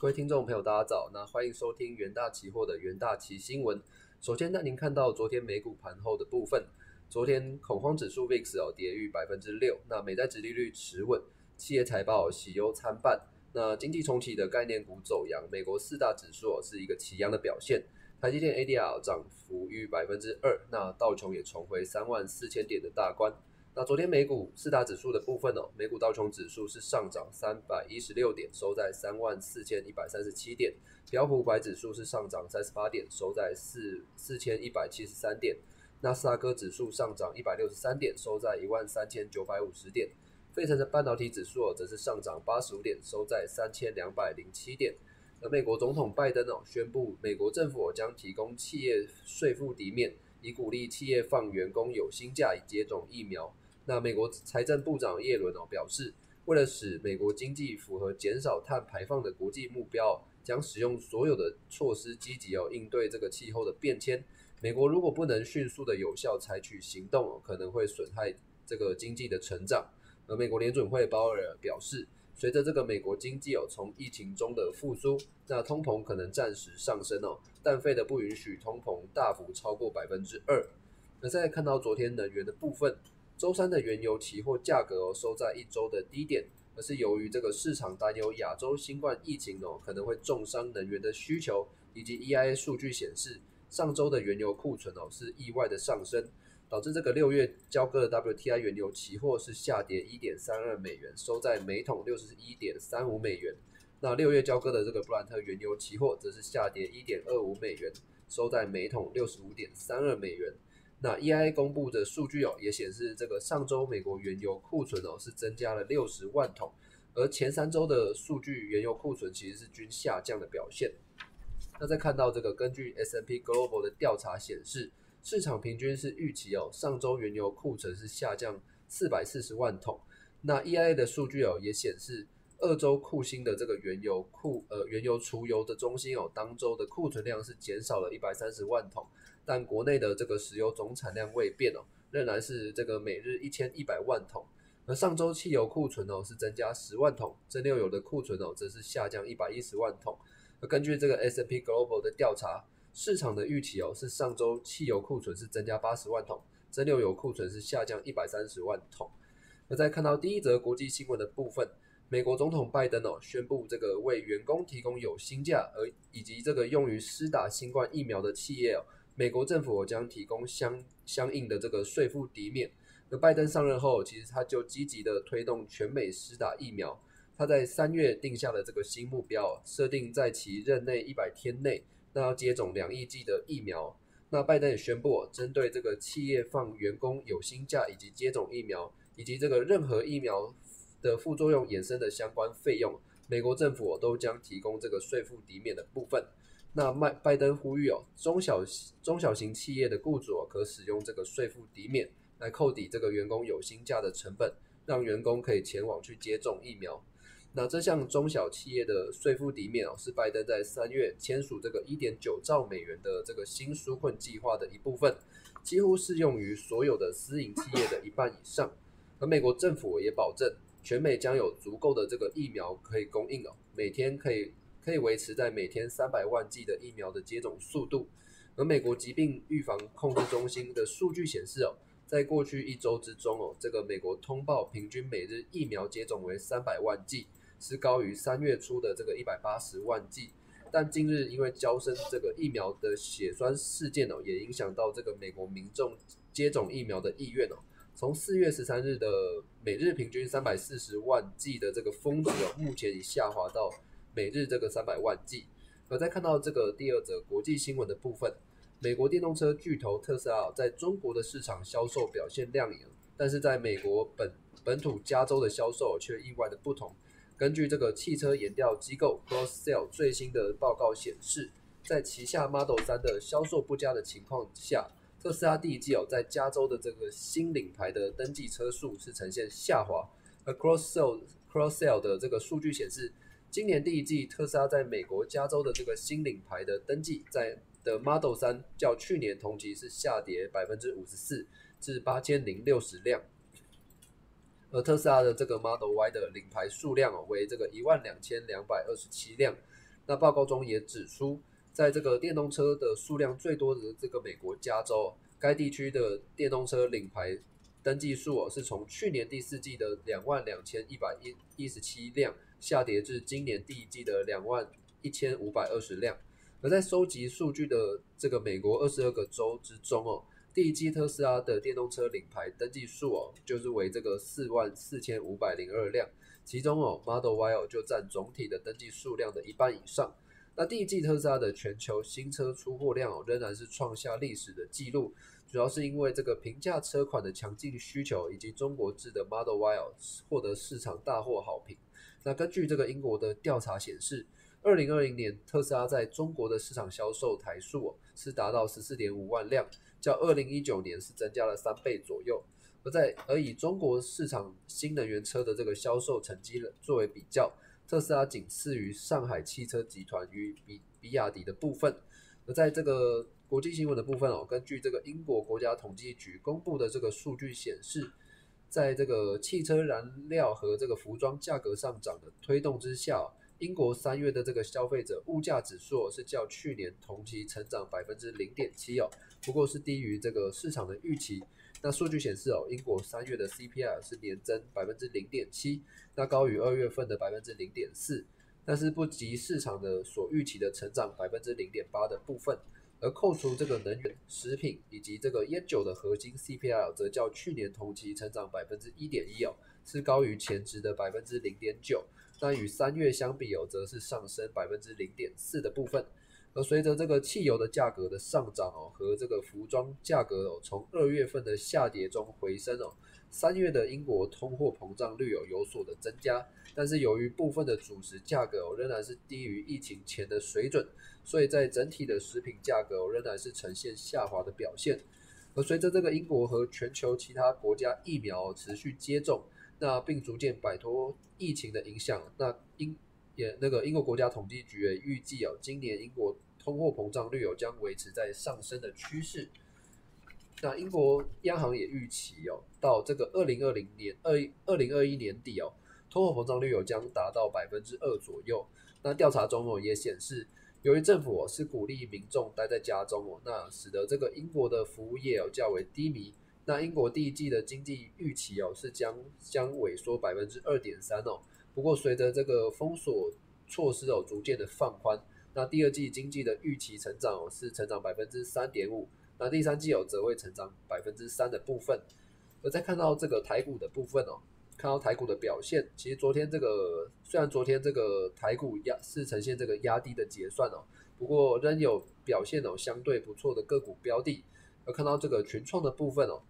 各位听众朋友，大家早。那欢迎收听元大期货的元大期新闻。首先带您看到昨天美股盘后的部分。昨天恐慌指数 VIX 哦跌逾百分之六，那美债殖利率持稳，企业财报喜忧参半。那经济重启的概念股走阳，美国四大指数是一个齐扬的表现。台积电 ADR 涨幅逾百分之二，那道琼也重回三万四千点的大关。那昨天美股四大指数的部分哦，美股道琼指数是上涨三百一十六点，收在三万四千一百三十七点；标普五百指数是上涨三十八点，收在四四千一百七十三点；纳斯达克指数上涨一百六十三点，收在一万三千九百五十点；费城的半导体指数则是上涨八十五点，收在三千两百零七点。而美国总统拜登哦宣布，美国政府将提供企业税负抵免，以鼓励企业放员工有薪假以接种疫苗。那美国财政部长耶伦哦表示，为了使美国经济符合减少碳排放的国际目标，将使用所有的措施积极哦应对这个气候的变迁。美国如果不能迅速的有效采取行动，可能会损害这个经济的成长。而美国联准会鲍尔表示，随着这个美国经济哦从疫情中的复苏，那通膨可能暂时上升哦，但费的不允许通膨大幅超过百分之二。那再看到昨天能源的部分。周三的原油期货价格哦收在一周的低点，而是由于这个市场担忧亚洲新冠疫情哦可能会重伤能源的需求，以及 EIA 数据显示上周的原油库存哦是意外的上升，导致这个六月交割的 WTI 原油期货是下跌一点三二美元，收在每桶六十一点三五美元。那六月交割的这个布兰特原油期货则是下跌一点二五美元，收在每桶六十五点三二美元。那 EIA 公布的数据哦，也显示这个上周美国原油库存哦是增加了六十万桶，而前三周的数据原油库存其实是均下降的表现。那再看到这个，根据 S&P Global 的调查显示，市场平均是预期哦，上周原油库存是下降四百四十万桶。那 EIA 的数据哦也显示。二周库欣的这个原油库，呃，原油储油的中心哦，当周的库存量是减少了一百三十万桶，但国内的这个石油总产量未变哦，仍然是这个每日一千一百万桶。而上周汽油库存哦是增加十万桶，蒸馏油的库存哦则是下降一百一十万桶。而根据这个 S&P Global 的调查，市场的预期哦是上周汽油库存是增加八十万桶，蒸馏油库存是下降一百三十万桶。那再看到第一则国际新闻的部分。美国总统拜登哦宣布，这个为员工提供有薪假，而以及这个用于施打新冠疫苗的企业哦，美国政府将提供相相应的这个税负抵免。那拜登上任后，其实他就积极的推动全美施打疫苗。他在三月定下了这个新目标，设定在其任内一百天内，那要接种两亿剂的疫苗。那拜登也宣布，针对这个企业放员工有薪假，以及接种疫苗，以及这个任何疫苗。的副作用衍生的相关费用，美国政府都将提供这个税负抵免的部分。那麦拜登呼吁哦，中小中小型企业的雇主可使用这个税负抵免来扣抵这个员工有薪假的成本，让员工可以前往去接种疫苗。那这项中小企业的税负抵免哦，是拜登在三月签署这个一点九兆美元的这个新纾困计划的一部分，几乎适用于所有的私营企业的一半以上。而美国政府也保证。全美将有足够的这个疫苗可以供应哦，每天可以可以维持在每天三百万剂的疫苗的接种速度。而美国疾病预防控制中心的数据显示哦，在过去一周之中哦，这个美国通报平均每日疫苗接种为三百万剂，是高于三月初的这个一百八十万剂。但近日因为交生这个疫苗的血栓事件哦，也影响到这个美国民众接种疫苗的意愿哦。从四月十三日的每日平均三百四十万剂的这个峰值哦，目前已下滑到每日这个三百万计。而在看到这个第二则国际新闻的部分，美国电动车巨头特斯拉在中国的市场销售表现亮眼，但是在美国本本土加州的销售却意外的不同。根据这个汽车研调机构 Cross Sell 最新的报告显示，在旗下 Model 三的销售不佳的情况下。特斯拉第一季哦，在加州的这个新领牌的登记车数是呈现下滑。而 Cross Sell Cross Sell 的这个数据显示，今年第一季特斯拉在美国加州的这个新领牌的登记在的 Model 三较去年同期是下跌百分之五十四，至八千零六十辆。而特斯拉的这个 Model Y 的领牌数量哦为这个一万两千两百二十七辆。那报告中也指出，在这个电动车的数量最多的这个美国加州，该地区的电动车领牌登记数哦，是从去年第四季的两万两千一百一一十七辆，下跌至今年第一季的两万一千五百二十辆。而在收集数据的这个美国二十二个州之中哦，第一季特斯拉的电动车领牌登记数哦，就是为这个四万四千五百零二辆。其中哦，Model Y 哦就占总体的登记数量的一半以上。那第一季特斯拉的全球新车出货量哦仍然是创下历史的记录，主要是因为这个平价车款的强劲需求，以及中国制的 Model Y 获得市场大获好评。那根据这个英国的调查显示，二零二零年特斯拉在中国的市场销售台数是达到十四点五万辆，较二零一九年是增加了三倍左右。而在而以中国市场新能源车的这个销售成绩作为比较，特斯拉仅次于上海汽车集团与比比亚迪的部分。而在这个国际新闻的部分哦，根据这个英国国家统计局公布的这个数据显示，在这个汽车燃料和这个服装价格上涨的推动之下，英国三月的这个消费者物价指数是较去年同期成长百分之零点七哦，不过是低于这个市场的预期。那数据显示哦，英国三月的 CPI 是年增百分之零点七，那高于二月份的百分之零点四，但是不及市场的所预期的成长百分之零点八的部分。而扣除这个能源、食品以及这个烟酒的核心 CPI，则较去年同期成长百分之一点一哦，是高于前值的百分之零点九。那与三月相比哦，则是上升百分之零点四的部分。而随着这个汽油的价格的上涨哦，和这个服装价格哦从二月份的下跌中回升哦，三月的英国通货膨胀率有有所的增加，但是由于部分的主食价格仍然是低于疫情前的水准，所以在整体的食品价格仍然是呈现下滑的表现。而随着这个英国和全球其他国家疫苗持续接种，那并逐渐摆脱疫情的影响，那英也那个英国国家统计局也预计哦，今年英国。通货膨胀率有将维持在上升的趋势。那英国央行也预期哦，到这个二零二零年二二零二一年底哦，通货膨胀率有将达到百分之二左右。那调查中哦也显示，由于政府哦是鼓励民众待在家中哦，那使得这个英国的服务业哦较为低迷。那英国第一季的经济预期哦是将将萎缩百分之二点三哦。不过随着这个封锁措施哦逐渐的放宽。那第二季经济的预期成长哦是成长百分之三点五，那第三季有则会成长百分之三的部分。而再看到这个台股的部分哦，看到台股的表现，其实昨天这个虽然昨天这个台股压是呈现这个压低的结算哦，不过仍有表现哦相对不错的个股标的。而看到这个群创的部分哦，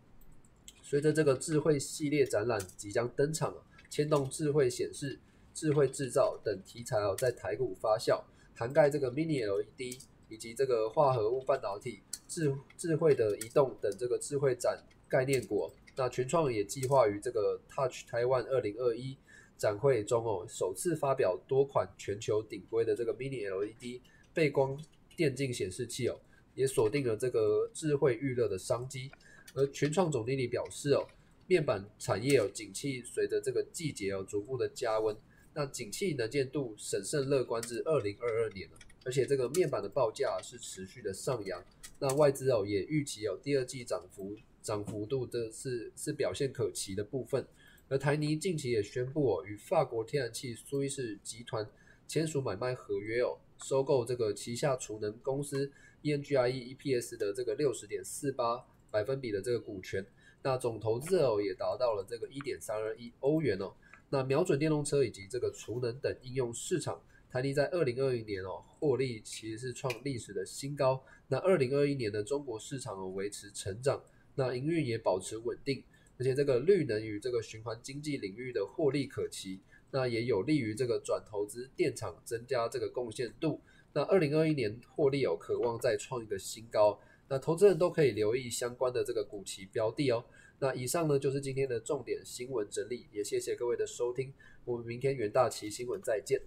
随着这个智慧系列展览即将登场，牵动智慧显示、智慧制造等题材哦在台股发酵。涵盖这个 Mini LED 以及这个化合物半导体、智智慧的移动等这个智慧展概念股。那群创也计划于这个 Touch Taiwan 二零二一展会中哦，首次发表多款全球顶规的这个 Mini LED 背光电竞显示器哦，也锁定了这个智慧预热的商机。而群创总经理表示哦，面板产业有景气随着这个季节哦逐步的加温。那景气能见度审慎乐观至二零二二年了，而且这个面板的报价是持续的上扬。那外资哦也预期有第二季涨幅涨幅度的是是表现可期的部分。而台泥近期也宣布哦与法国天然气苏伊士集团签署买卖合约哦，收购这个旗下储能公司 ENGIE EPS 的这个六十点四八百分比的这个股权。那总投资额也达到了这个一点三二亿欧元哦。那瞄准电动车以及这个储能等应用市场，台泥在二零二一年哦获利其实是创历史的新高。那二零二一年的中国市场哦维持成长，那营运也保持稳定，而且这个绿能与这个循环经济领域的获利可期，那也有利于这个转投资电厂增加这个贡献度。那二零二一年获利有渴望再创一个新高，那投资人都可以留意相关的这个股期标的哦。那以上呢就是今天的重点新闻整理，也谢谢各位的收听，我们明天元大旗新闻再见。